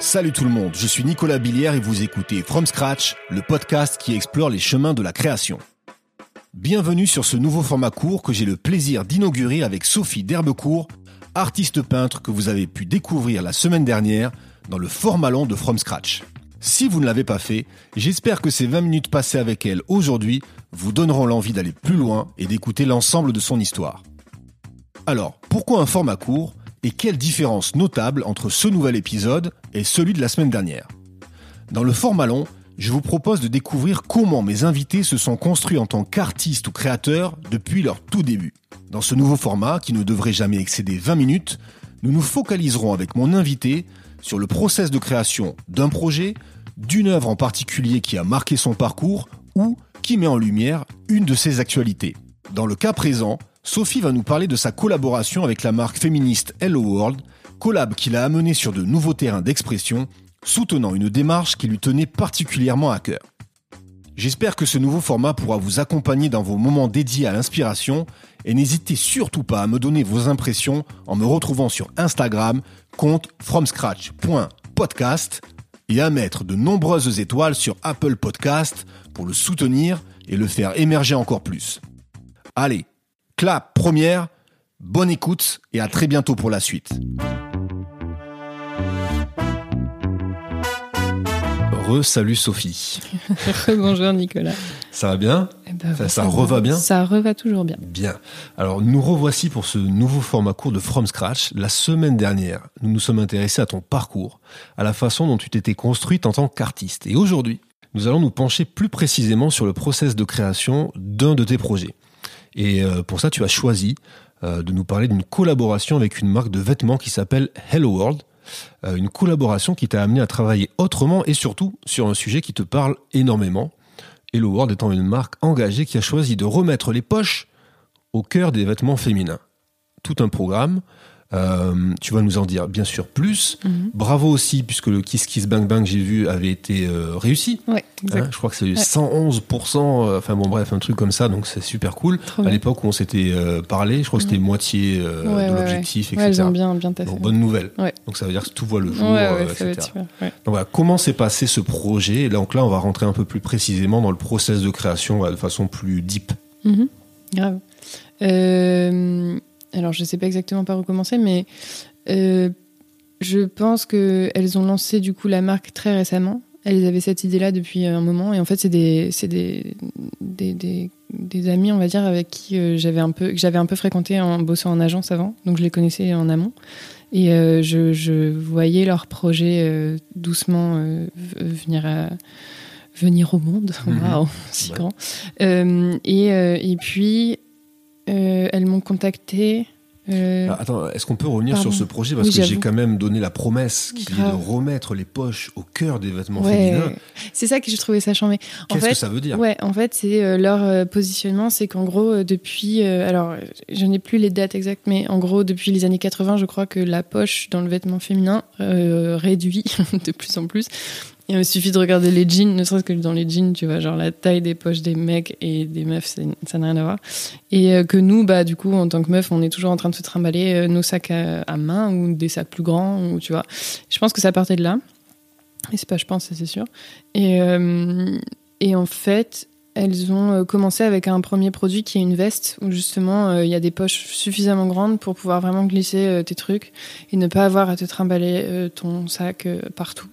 Salut tout le monde, je suis Nicolas Billière et vous écoutez From Scratch, le podcast qui explore les chemins de la création. Bienvenue sur ce nouveau format court que j'ai le plaisir d'inaugurer avec Sophie Derbecourt, artiste peintre que vous avez pu découvrir la semaine dernière dans le format long de From Scratch. Si vous ne l'avez pas fait, j'espère que ces 20 minutes passées avec elle aujourd'hui vous donneront l'envie d'aller plus loin et d'écouter l'ensemble de son histoire. Alors, pourquoi un format court et quelle différence notable entre ce nouvel épisode et celui de la semaine dernière? Dans le format long, je vous propose de découvrir comment mes invités se sont construits en tant qu'artistes ou créateurs depuis leur tout début. Dans ce nouveau format, qui ne devrait jamais excéder 20 minutes, nous nous focaliserons avec mon invité sur le process de création d'un projet, d'une œuvre en particulier qui a marqué son parcours ou qui met en lumière une de ses actualités. Dans le cas présent, Sophie va nous parler de sa collaboration avec la marque féministe Hello World, collab qui l'a amené sur de nouveaux terrains d'expression, soutenant une démarche qui lui tenait particulièrement à cœur. J'espère que ce nouveau format pourra vous accompagner dans vos moments dédiés à l'inspiration et n'hésitez surtout pas à me donner vos impressions en me retrouvant sur Instagram, compte fromscratch.podcast et à mettre de nombreuses étoiles sur Apple Podcast pour le soutenir et le faire émerger encore plus. Allez, clap première, bonne écoute et à très bientôt pour la suite. Re, salut Sophie. Bonjour Nicolas. Ça va bien Eh ben, Ça, ça reva bien Ça reva toujours bien. Bien. Alors nous revoici pour ce nouveau format court de From Scratch. La semaine dernière, nous nous sommes intéressés à ton parcours, à la façon dont tu t'étais construite en tant qu'artiste. Et aujourd'hui, nous allons nous pencher plus précisément sur le process de création d'un de tes projets. Et euh, pour ça, tu as choisi euh, de nous parler d'une collaboration avec une marque de vêtements qui s'appelle Hello World. Euh, une collaboration qui t'a amené à travailler autrement et surtout sur un sujet qui te parle énormément. Hello World étant une marque engagée qui a choisi de remettre les poches au cœur des vêtements féminins. Tout un programme euh, tu vas nous en dire bien sûr plus. Mhm. Bravo aussi, puisque le Kiss Kiss Bang Bang, j'ai vu, avait été euh, réussi. Ouais. Hein, je crois que c'est Ouais. 111%, euh, enfin bon bref, un truc comme ça, donc c'est super cool. Trop À l'époque où on s'était parlé, je crois que c'était Mhm. moitié Ouais, de l'objectif, etc. ont bien, bien taffé. Donc bonne nouvelle. Donc ça veut dire que tout voit le jour, etc. Donc voilà, comment s'est passé ce projet? Et donc là, on va rentrer un peu plus précisément dans le process de création de façon plus deep. Mhm. Grave. Euh, alors, je sais pas exactement par où commencer, mais euh, je pense que elles ont lancé du coup la marque très récemment. Elles avaient cette idée-là depuis un moment, et en fait, c'est des, des, des, des, des amis, on va dire, avec qui euh, j'avais un peu, que j'avais un peu fréquenté en bossant en agence avant, donc je les connaissais en amont. Et euh, je, je voyais leur projet doucement venir à, venir au monde. Mhm. Waouh, si Ouais. grand. Euh, et, euh, et puis, euh, elles m'ont contacté. euh, attends, est-ce qu'on peut revenir Pardon. sur ce projet Parce Oui, que j'ai quand même donné la promesse qui est de Grave. remettre les poches au cœur des vêtements ouais, féminins. c'est ça que je trouvais ça chambé. En Qu'est-ce fait, que ça veut dire? Ouais, en fait, c'est euh, leur positionnement, c'est qu'en gros, depuis, alors, je n'ai plus les dates exactes, mais en gros, depuis les années 80, je crois que la poche dans le vêtement féminin réduit de plus en plus. Il suffit de regarder les jeans, ne serait-ce que dans les jeans, tu vois, genre la taille des poches des mecs et des meufs, ça n'a rien à voir. Et euh, que nous, bah, du coup, en tant que meuf, on est toujours en train de se trimballer euh, nos sacs à, main ou des sacs plus grands, ou tu vois. Je pense que ça partait de là. Et c'est pas, je pense, c'est sûr. Et, euh, et en fait, elles ont commencé avec un premier produit qui est une veste où justement il y a des poches suffisamment grandes pour pouvoir vraiment glisser tes trucs et ne pas avoir à te trimballer ton sac partout.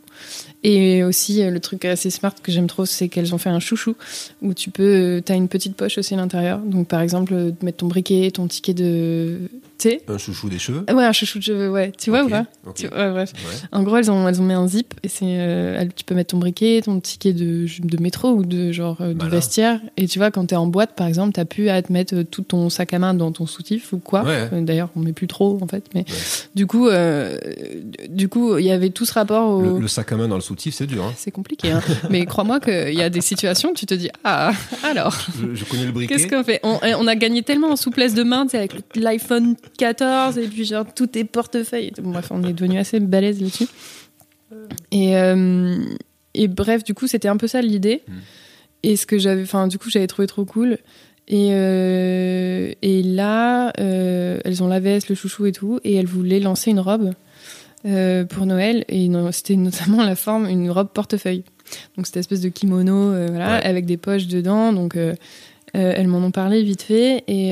Et aussi, euh, le truc assez smart que j'aime trop, c'est qu'elles ont fait un chouchou où tu peux, tu as une petite poche aussi à l'intérieur. Donc, par exemple, euh, mettre ton briquet, ton ticket de. Sais? Un chouchou des cheveux? Ouais, un chouchou de cheveux, ouais. Tu vois ou pas? ok. Tu- Ouais, bref. Ouais. En gros, elles ont, elles ont mis un zip et c'est, euh, tu peux mettre ton briquet, ton ticket de, de métro ou de genre euh, de Malin. vestiaire. Et tu vois, quand t'es en boîte, par exemple, t'as pu à te mettre euh, tout ton sac à main dans ton soutif ou quoi. Ouais. Euh, D'ailleurs, on met plus trop en fait. Mais du coup, euh, du coup, il y avait tout ce rapport au. Le, le sac à main dans le soutif, c'est dur. hein. C'est compliqué, hein. mais crois-moi qu'il y a des situations où tu te dis ah alors Je, je connais le briquet. Qu'est-ce qu'on fait? On, on a gagné tellement en souplesse de main, avec l'iPhone 14 et puis genre tous tes portefeuilles. Bon, bref, on est devenu assez balèze là-dessus. Et, euh, et bref, du coup, c'était un peu ça l'idée. Mm. Et ce que j'avais, enfin, du coup, j'avais trouvé trop cool. Et, euh, et là, euh, elles ont la veste, le chouchou et tout, et elles voulaient lancer une robe euh, pour Noël. Et c'était notamment la forme, une robe portefeuille. Donc, cette espèce de kimono, euh, voilà, Ouais. avec des poches dedans. Donc, euh, elles m'en ont parlé vite fait. Et,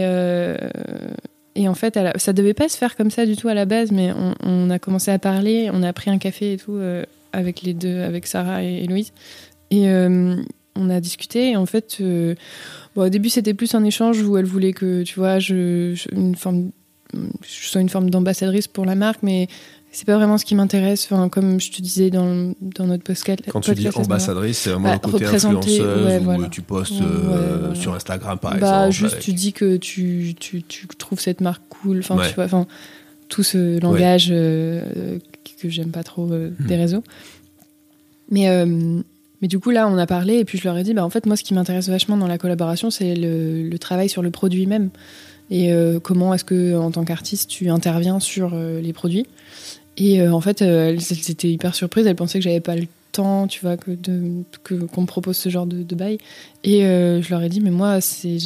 et en fait, elle a- ça devait pas se faire comme ça du tout à la base, mais on, on a commencé à parler, on a pris un café et tout avec les deux, avec Sarah et, et Louise. Et on a discuté. Et en fait, bon, au début, c'était plus un échange où elle voulait que, tu vois, je, je- une forme, je sois une forme d'ambassadrice pour la marque, mais c'est pas vraiment ce qui m'intéresse. Enfin, comme je te disais dans, dans notre podcast. Quand tu dis ambassadrice, c'est vraiment Bah, le côté influenceuse ouais, où voilà. tu postes Ouais, euh, sur Instagram par bah, exemple. juste avec- tu dis que tu, tu, tu trouves cette marque cool enfin tu vois enfin tout ce langage euh, que j'aime pas trop euh, des réseaux mais mais du coup là on a parlé et puis je leur ai dit bah en fait moi ce qui m'intéresse vachement dans la collaboration c'est le, le travail sur le produit même et euh, comment est-ce que en tant qu'artiste tu interviens sur euh, les produits et euh, en fait euh, elles, elles étaient hyper surprises elles pensaient que j'avais pas le temps tu vois que de que qu'on me propose ce genre de, de bail. Et euh, je leur ai dit mais moi c'est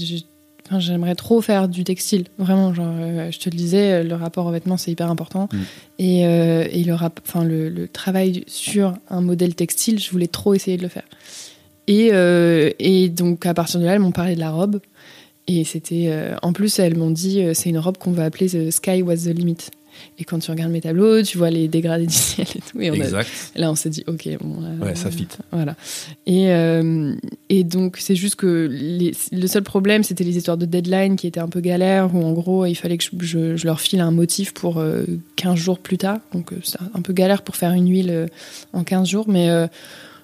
enfin, j'aimerais trop faire du textile. Vraiment genre euh, je te le disais le rapport aux vêtements c'est hyper important. Mm. et, euh, et le, rap- le, le travail sur un modèle textile je voulais trop essayer de le faire. Et, euh, et donc à partir de là elles m'ont parlé de la robe. Et c'était en plus elles m'ont dit c'est une robe qu'on va appeler The Sky Was the Limit et quand tu regardes mes tableaux tu vois les dégradés du ciel et tout et on a- Exact. Là, on s'est dit, ok, bon. là, Ouais, ça euh, fit. Voilà. Et, euh, et donc, c'est juste que les- le seul problème, c'était les histoires de deadline qui étaient un peu galères, où en gros, il fallait que je, je- je leur file un motif pour euh, 15 jours plus tard. Donc, euh, c'est un peu galère pour faire une huile euh, en 15 jours. Mais euh,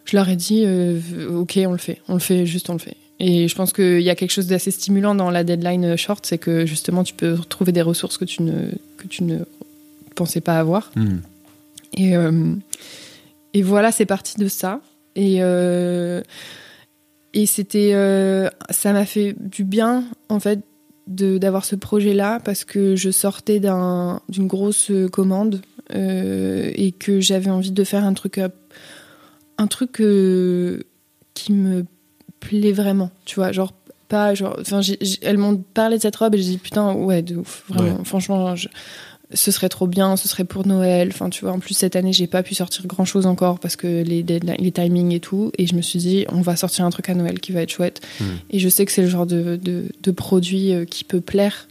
je leur ai dit, euh, ok, on le fait. On le fait, juste on le fait. Et je pense qu'il y a quelque chose d'assez stimulant dans la deadline short, c'est que justement, tu peux trouver des ressources que tu ne, que tu ne pensais pas avoir. Hmm. Et, euh, et voilà, c'est parti de ça. Et, euh, et c'était. euh, ça m'a fait du bien, en fait, de- d'avoir ce projet-là, parce que je sortais d'un- d'une grosse commande euh, et que j'avais envie de faire un truc, un truc euh, qui me plaît vraiment, tu vois, genre pas genre enfin elles m'ont parlé de cette robe et j'ai dit putain ouais de ouf vraiment Ouais. franchement je- ce serait trop bien, ce serait pour Noël. Enfin, tu vois, en plus, cette année, j'ai pas pu sortir grand chose encore parce que les, timings et tout. Et je me suis dit, on va sortir un truc à Noël qui va être chouette. Mm. Et je sais que c'est le genre de, de, de produit euh, qui peut plaire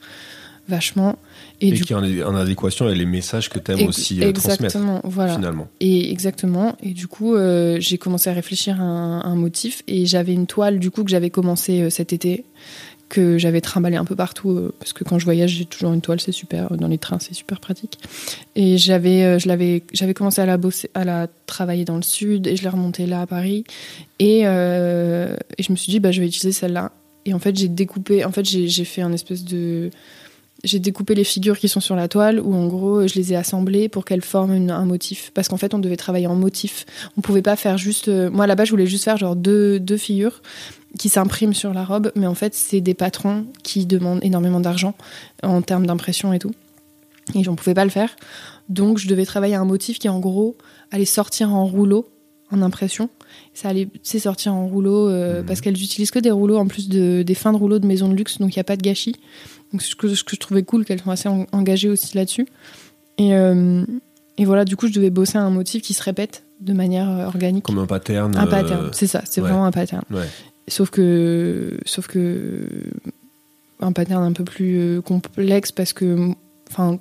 vachement. Et, qui est en, adéquation avec les messages que tu aimes aussi euh, transmettre, voilà. finalement. Et exactement. Et du coup, euh, j'ai commencé à réfléchir à un, un motif. Et j'avais une toile, du coup, que j'avais commencé euh, cet été, que j'avais trimballé un peu partout. euh, parce que quand je voyage, j'ai toujours une toile, c'est super. Dans les trains, c'est super pratique. Et j'avais, euh, je l'avais, j'avais commencé à la bosser, à la travailler dans le sud, et je l'ai remontée là à Paris. Et, euh, je me suis dit, bah, je vais utiliser celle-là. Et en fait, j'ai découpé. En fait, j'ai, fait un espèce de j'ai découpé les figures qui sont sur la toile où en gros je les ai assemblées pour qu'elles forment un motif parce qu'en fait on devait travailler en motif on pouvait pas faire juste euh, moi là-bas je voulais juste faire genre deux, deux figures qui s'impriment sur la robe mais en fait c'est des patrons qui demandent énormément d'argent en termes d'impression et tout et j'en pouvais pas le faire donc je devais travailler un motif qui en gros allait sortir en rouleau en impression ça allait sortir en rouleau euh, Mhm. parce qu'elles utilisent que des rouleaux en plus de, des fins de rouleaux de maison de luxe donc il n'y a pas de gâchis donc ce que, ce que je trouvais cool qu'elles soient assez en- engagées aussi là-dessus et, euh, et voilà du coup je devais bosser un motif qui se répète de manière euh, organique Comme un pattern. un euh, pattern c'est ça c'est ouais. vraiment un pattern Ouais. Sauf que sauf que un pattern un peu plus euh, complexe parce que enfin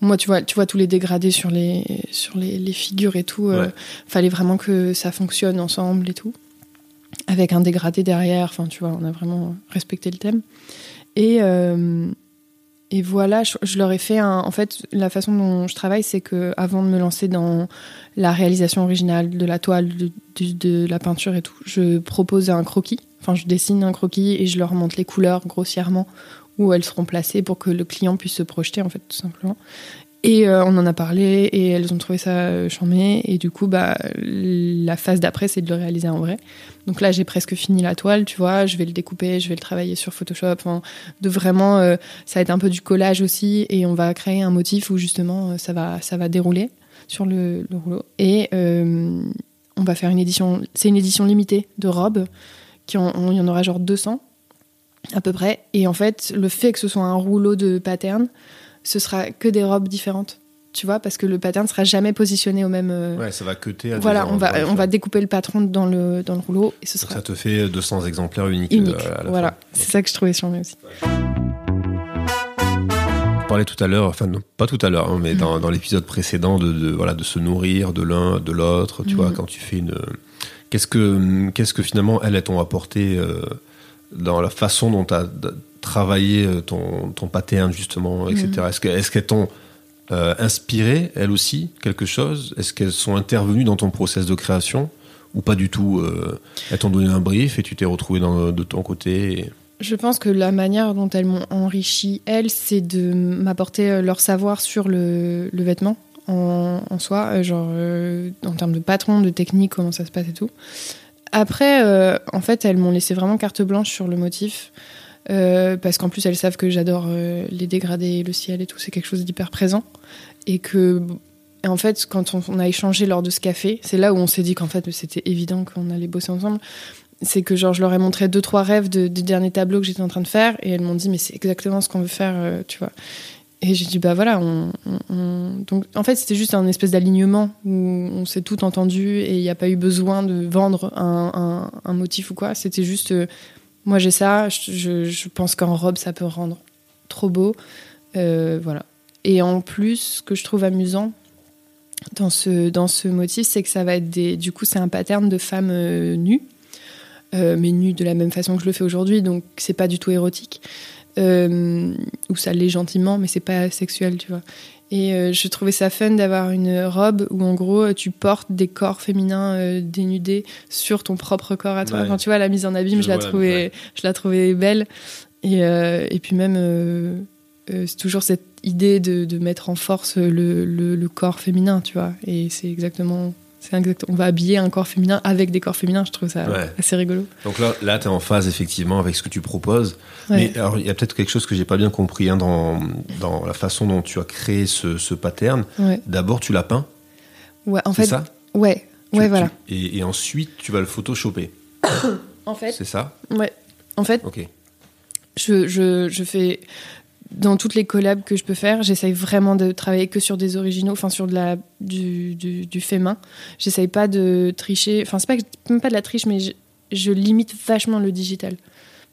moi tu vois tu vois tous les dégradés sur les sur les, les figures et tout euh, Ouais. fallait vraiment que ça fonctionne ensemble et tout avec un dégradé derrière enfin tu vois on a vraiment respecté le thème et euh, et voilà, je, leur ai fait un. En fait, la façon dont je travaille, c'est que avant de me lancer dans la réalisation originale de la toile, de la peinture et tout, je propose un croquis. Enfin, je dessine un croquis et je leur montre les couleurs grossièrement où elles seront placées pour que le client puisse se projeter, en fait, tout simplement. Et euh, on en a parlé et elles ont trouvé ça euh, charmé. Et du coup, bah, la phase d'après, c'est de le réaliser en vrai. Donc là, j'ai presque fini la toile, tu vois. Je vais le découper, je vais le travailler sur Photoshop. De vraiment, euh, ça va être un peu du collage aussi. Et on va créer un motif où justement, ça va, ça va dérouler sur le, le rouleau. Et, euh, va faire une édition. C'est une édition limitée de robes. Il y en aura genre 200 à peu près. Et en fait, le fait que ce soit un rouleau de pattern, ce sera que des robes différentes. Tu vois, parce que le pattern sera jamais positionné au même. euh, Ouais, ça va cuter à voilà, on va, on va découper le patron dans le, dans le rouleau et ce Donc sera ça te fait 200 exemplaires uniques. unique. euh, à la voilà, c'est ça que je trouvais charmant aussi. On parlait tout à l'heure, enfin non, pas tout à l'heure, hein, mais dans, dans l'épisode précédent de, de, voilà de se nourrir de l'un, de l'autre. Tu Mhm. vois, quand tu fais une, qu'est-ce que qu'est-ce que finalement elles elles t'ont apporté euh, dans la façon dont tu as travaillé euh, ton ton pattern justement, etc. Mhm. Est-ce que est-ce qu'elles t'ont euh, inspiré elles aussi quelque chose? Est-ce qu'elles sont intervenues dans ton process de création? Ou pas du tout euh, Elles t'ont donné un brief et tu t'es retrouvé dans, de ton côté. et- Je pense que la manière dont elles m'ont enrichi, elles, c'est de m'apporter leur savoir sur le, le vêtement en, en soi, genre euh, en termes de patron, de technique, comment ça se passe et tout. Après, euh, en fait, elles m'ont laissé vraiment carte blanche sur le motif. Euh, parce qu'en plus, elles savent que j'adore euh, les dégradés, le ciel et tout, c'est quelque chose d'hyper présent. Et que, en fait, quand on, a échangé lors de ce café, c'est là où on s'est dit qu'en fait, c'était évident qu'on allait bosser ensemble. C'est que genre je leur ai montré deux trois rêves de, des derniers tableaux que j'étais en train de faire et elles m'ont dit mais c'est exactement ce qu'on veut faire euh, tu vois. Et j'ai dit bah voilà on, on- on- donc en fait c'était juste un espèce d'alignement où on s'est tout entendu et il n'y a pas eu besoin de vendre un, motif ou quoi. C'était juste moi j'ai ça je, pense qu'en robe ça peut rendre trop beau Euh, voilà et en plus ce que je trouve amusant dans ce, dans ce motif, c'est que ça va être des. Du coup, c'est un pattern de femmes euh, nues, euh, mais nues de la même façon que je le fais aujourd'hui, donc c'est pas du tout érotique. Euh, ou ça l'est gentiment, mais c'est pas sexuel, tu vois. Et euh, je trouvais ça fun d'avoir une robe où, en gros, tu portes des corps féminins euh, dénudés sur ton propre corps à toi. Ouais. Enfin, tu vois, la mise en abîme, Je je, la trouvais, ouais. je la trouvais belle. Et, euh, et puis même, euh, c'est toujours cette idée de, de mettre en force le, le- le corps féminin, tu vois. Et c'est exactement, c'est exact. On va habiller un corps féminin avec des corps féminins. Je trouve ça Ouais. assez rigolo. Donc là, là tu es en phase effectivement avec ce que tu proposes. Ouais. Mais alors, il y a peut-être quelque chose que j'ai pas bien compris hein, dans, dans la façon dont tu as créé ce, ce pattern. Ouais. D'abord, tu l'as peint, Ouais. En c'est fait, ça? ouais. Tu- Ouais, tu- voilà. et, et ensuite, tu vas le photoshopper. En fait, C'est ça? Ouais. En fait, Ok. je, je, je fais dans toutes les collabs que je peux faire, j'essaye vraiment de travailler que sur des originaux, enfin sur de la du, fait main. J'essaye pas de tricher, enfin c'est pas même pas de la triche, mais je, je limite vachement le digital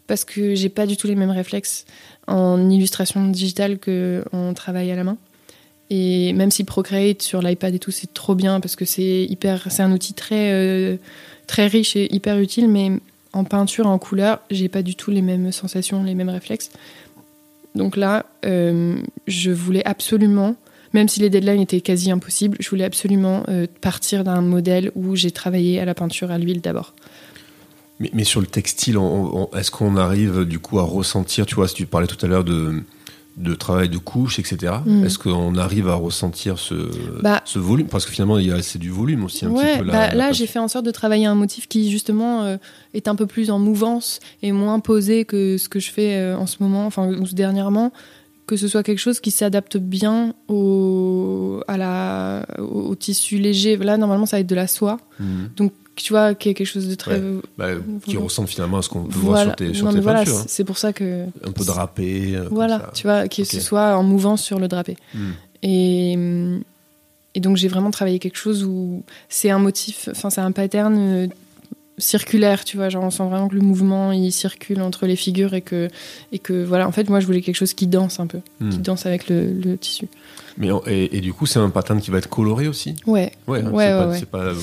parce que j'ai pas du tout les mêmes réflexes en illustration digitale que en travail à la main. Et même si Procreate sur l'iPad et tout, c'est trop bien parce que c'est hyper, c'est un outil très euh, très riche et hyper utile, mais en peinture, en couleur, j'ai pas du tout les mêmes sensations, les mêmes réflexes. Donc là, euh, je voulais absolument, même si les deadlines étaient quasi impossibles, je voulais absolument euh, partir d'un modèle où j'ai travaillé à la peinture à l'huile d'abord. Mais, sur le textile, est-ce qu'on arrive du coup à ressentir, tu vois, si tu parlais tout à l'heure de, de travail de couche, etc. Mm. Est-ce qu'on arrive à ressentir ce, Bah- ce volume? Parce que finalement, il y a- c'est du volume aussi un ouais, petit peu. la- bah, la là, j'ai fait en sorte de travailler un motif qui justement euh, est un peu plus en mouvance et moins posé que ce que je fais euh, en ce moment, enfin ou dernièrement, que ce soit quelque chose qui s'adapte bien au, à la, au, au tissu léger. Là, normalement, ça va être de la soie, Mhm. donc tu vois, qui est quelque chose de très Bah, qui ressemble finalement à ce qu'on voilà. sur tes, sur Non, tes voilà, peintures. hein. c'est c'est pour ça que Un peu drapé. euh, comme voilà, ça. tu vois, que ce soit en mouvance sur le drapé. Mhm. Et, et donc j'ai vraiment travaillé quelque chose où c'est un motif, enfin c'est un pattern euh, circulaire, tu vois, genre on sent vraiment que le mouvement il circule entre les figures et que et que voilà, en fait moi je voulais quelque chose qui danse un peu, Mhm. qui danse avec le, le tissu. Mais et, et du coup, c'est un pattern qui va être coloré aussi Ouais. Ouais, hein, Ouais, ouais, pas, pas, euh,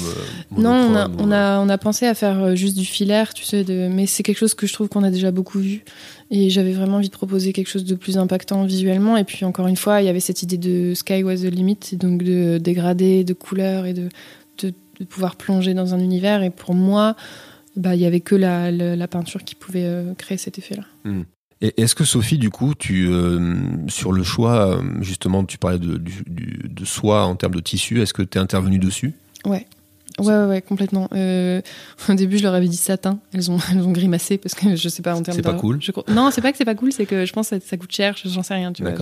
Non, on a, monochrome on, a, on a pensé à faire euh, juste du filaire, tu sais, de... mais c'est quelque chose que je trouve qu'on a déjà beaucoup vu. Et j'avais vraiment envie de proposer quelque chose de plus impactant visuellement. Et puis encore une fois, il y avait cette idée de Sky was the limit, et donc de dégrader, de couleurs et de, de, de pouvoir plonger dans un univers. Et pour moi, bah, il y avait que la, la, la peinture qui pouvait euh, créer cet effet-là. Et est-ce que Sophie, du coup, tu euh, sur le choix, euh, justement, tu parlais de, du- du- de soie en termes de tissu, est-ce que tu es intervenu dessus? Ouais. Ouais, ouais, ouais, complètement. Euh, au début, je leur avais dit satin. Elles ont, elles ont grimacé parce que je sais pas en termes C'est pas cool Je Non, c'est pas que c'est pas cool, c'est que je pense que ça, ça coûte cher. J'en sais rien, tu vois.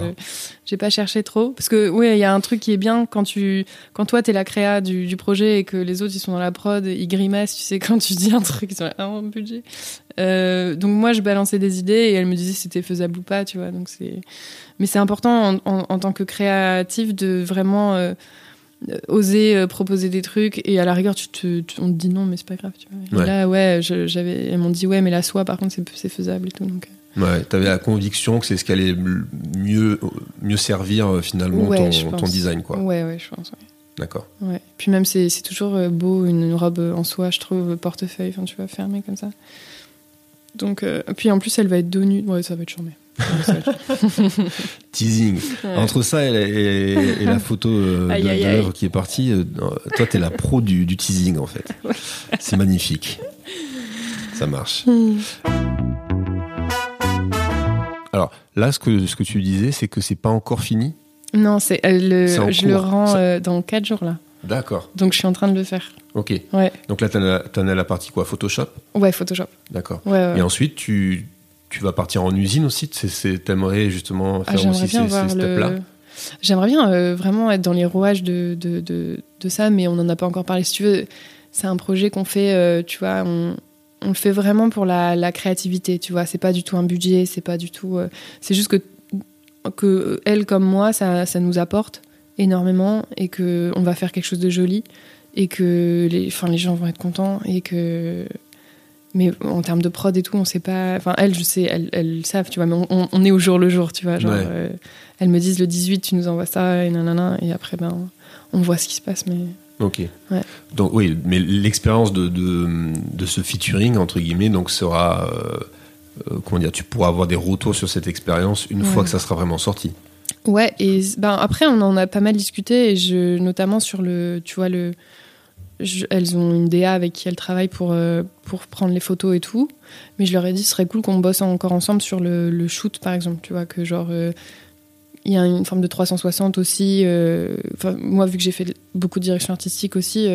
J'ai pas cherché trop parce que oui, il y a un truc qui est bien quand tu, quand toi t'es la créa du, du projet et que les autres ils sont dans la prod, ils grimacent. Tu sais quand tu dis un truc, ils sont là, ah, mon budget. Euh, donc moi, je balançais des idées et elles me disaient si c'était faisable ou pas, tu vois. Donc c'est, mais c'est important en, en- en tant que créatif de vraiment euh, oser euh, proposer des trucs et à la rigueur tu te, tu- on te dit non mais c'est pas grave tu vois. Et Ouais. là ouais j'avais elles m'ont dit ouais mais la soie par contre c'est faisable et tout donc Ouais, t'avais la conviction que c'est ce qui allait mieux, mieux servir finalement Ouais, ton, design, quoi. ouais ouais je pense ouais. D'accord. Ouais. Puis même, c'est c'est toujours beau, une, robe en soie, je trouve, portefeuille, enfin, tu vois, fermée comme ça. Donc, euh, puis en plus, elle va être dos nu. Ouais, ça va être charmé. Teasing. Entre ça et, et- et la photo euh, de, Aïe, l'œuvre qui est partie, euh, toi, t'es la pro du, du teasing, en fait. C'est magnifique. Ça marche. Alors, là, ce que, ce que tu disais, c'est que c'est pas encore fini? Non, c'est euh, le- C'est en je le rends ça. euh, dans 4 jours là. D'accord. Donc, je suis en train de le faire. Ok. Ouais, Donc là, as, t'en as la partie quoi Photoshop ouais, Photoshop. D'accord. Ouais, ouais. Et ensuite, tu, tu vas partir en usine aussi T'aimerais justement Ah, faire J'aimerais aussi ces, ces le. steps-là J'aimerais bien euh, vraiment être dans les rouages de, de, de, de ça, mais on n'en a pas encore parlé. Si tu veux, c'est un projet qu'on fait, euh, tu vois, on, on le fait vraiment pour la, la créativité, tu vois. C'est pas du tout un budget, c'est pas du tout. euh, c'est juste que, que elle, comme moi, ça, ça nous apporte énormément et que on va faire quelque chose de joli et que les, enfin, les gens vont être contents et que. Mais en termes de prod et tout, on sait pas. Enfin, elles, je sais, elles, elles savent, tu vois, mais on, est au jour le jour, tu vois. Genre, Ouais. euh, elles me disent le 18, tu nous envoies ça, et nanana, et après, ben, on voit ce qui se passe, mais. Ok. Ouais. Donc oui, mais l'expérience de, de, de ce featuring entre guillemets donc sera euh, euh, comment dire, tu pourras avoir des retours sur cette expérience une Ouais. fois que ça sera vraiment sorti. Ouais, et ben, après, on en a pas mal discuté, et je, notamment sur le. Tu vois, le. elles ont une DA avec qui elles travaillent pour, euh, pour prendre les photos et tout. Mais je leur ai dit, ce serait cool qu'on bosse encore ensemble sur le, le shoot, par exemple. Tu vois, que genre. euh, il y a une forme de 360 aussi. euh, moi, vu que j'ai fait beaucoup de direction artistique aussi,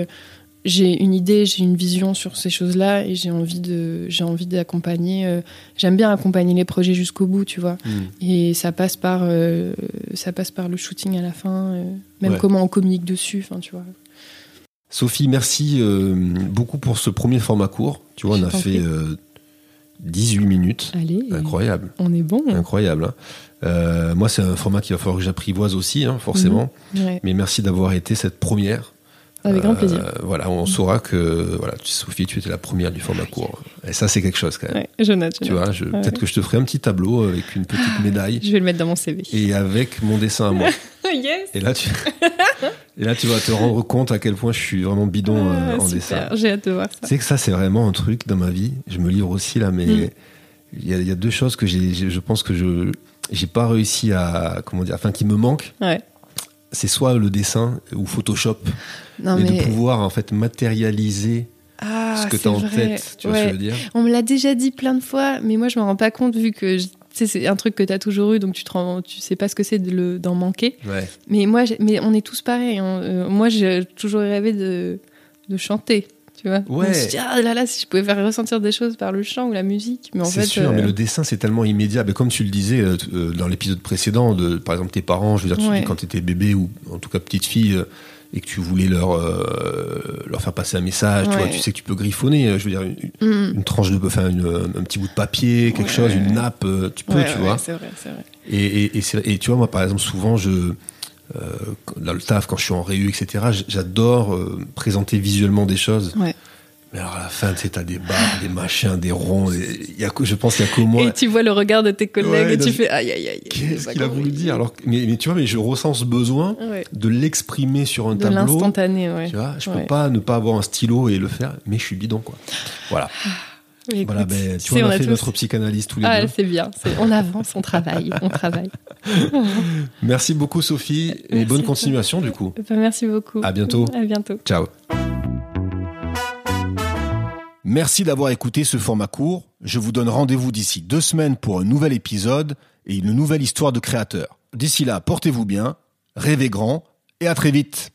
j'ai une idée, j'ai une vision sur ces choses-là et j'ai envie de, j'ai envie d'accompagner. euh, J'aime bien accompagner les projets jusqu'au bout, tu vois. Et ça passe par, euh, ça passe par le shooting à la fin, euh, même Ouais. comment on communique dessus, enfin, tu vois. Sophie, merci beaucoup pour ce premier format court. Tu vois, on a fait prie. euh, 18 minutes. Allez, Incroyable, on est bon. incroyable. hein. Euh, moi, c'est un format qu'il va falloir que j'apprivoise aussi, hein, forcément. Ouais, Mais merci d'avoir été cette première. Avec grand Euh, plaisir. voilà, on saura que voilà, tu- Sophie, tu étais la première du format court. Et ça, c'est quelque chose quand même. Ouais, je note. je Tu note. vois, je- Ouais. peut-être que je te ferai un petit tableau avec une petite médaille Je vais le mettre dans mon CV. et avec mon dessin à moi. yes Et là, tu, et là, tu vas te rendre compte à quel point je suis vraiment bidon euh, Ah, en super, dessin. J'ai hâte de voir Tu ça. sais que ça, c'est vraiment un truc dans ma vie. Je me livre aussi là, mais Mm. il y, a, il y a deux choses que j'ai- je pense que je j'ai pas réussi à comment dire, enfin qui me manquent. Ouais. C'est soit le dessin ou Photoshop, Non, et mais. de pouvoir en fait matérialiser Ah, ce que tu as en tête. Tu vois ce que je veux dire? On me l'a déjà dit plein de fois, mais moi je me rends pas compte vu que c'est un truc que tu as toujours eu, donc tu te rends, tu sais pas ce que c'est d'en manquer. Ouais. Mais moi, mais on est tous pareils. hein. Euh, moi, j'ai toujours rêvé de, de chanter. Tu vois Ouais. Je me suis dit, ah là là, si je pouvais faire ressentir des choses par le chant ou la musique. Mais en C'est fait, sûr, euh, mais le dessin c'est tellement immédiat. Mais comme tu le disais euh, euh, dans l'épisode précédent, de, par exemple tes parents, je veux dire, tu Ouais. dis quand tu étais bébé ou en tout cas petite fille euh, et que tu voulais leur euh, leur faire passer un message, tu vois, tu sais que tu peux griffonner. euh, Je veux dire, une, mm, une tranche de, enfin une, un petit bout de papier, quelque Ouais, chose, ouais, une nappe, euh, tu peux, tu vois. C'est vrai, c'est vrai. Et, et, et, tu vois, moi par exemple, souvent je euh, dans le taf, quand je suis en réu, etc., j'adore euh, présenter visuellement des choses. Ouais. Mais alors à la fin, tu sais, t'as des barres, des machins, des ronds. des- y a, je pense qu'il y a que moi. Et tu vois le regard de tes collègues Ouais, et tu fais aïe aïe aïe. Qu'est-ce qu'il a voulu dire alors, mais, mais tu vois, mais je ressens ce besoin Ouais. de l'exprimer sur un De tableau. l'instantané, ouais. Tu vois, je peux pas ne pas avoir un stylo et le faire, mais je suis bidon, quoi. Voilà. Voilà, ben, tu vois, on a a fait tous- notre psychanalyse tous les Ah, deux. c'est bien. On avance, on travaille, on travaille. Merci beaucoup, Sophie, et Merci bonne continuation, du coup. Ben, merci beaucoup. À bientôt. À bientôt. Ciao. Merci d'avoir écouté ce format court. Je vous donne rendez-vous d'ici deux semaines pour un nouvel épisode et une nouvelle histoire de créateur. D'ici là, portez-vous bien, rêvez grand et à très vite.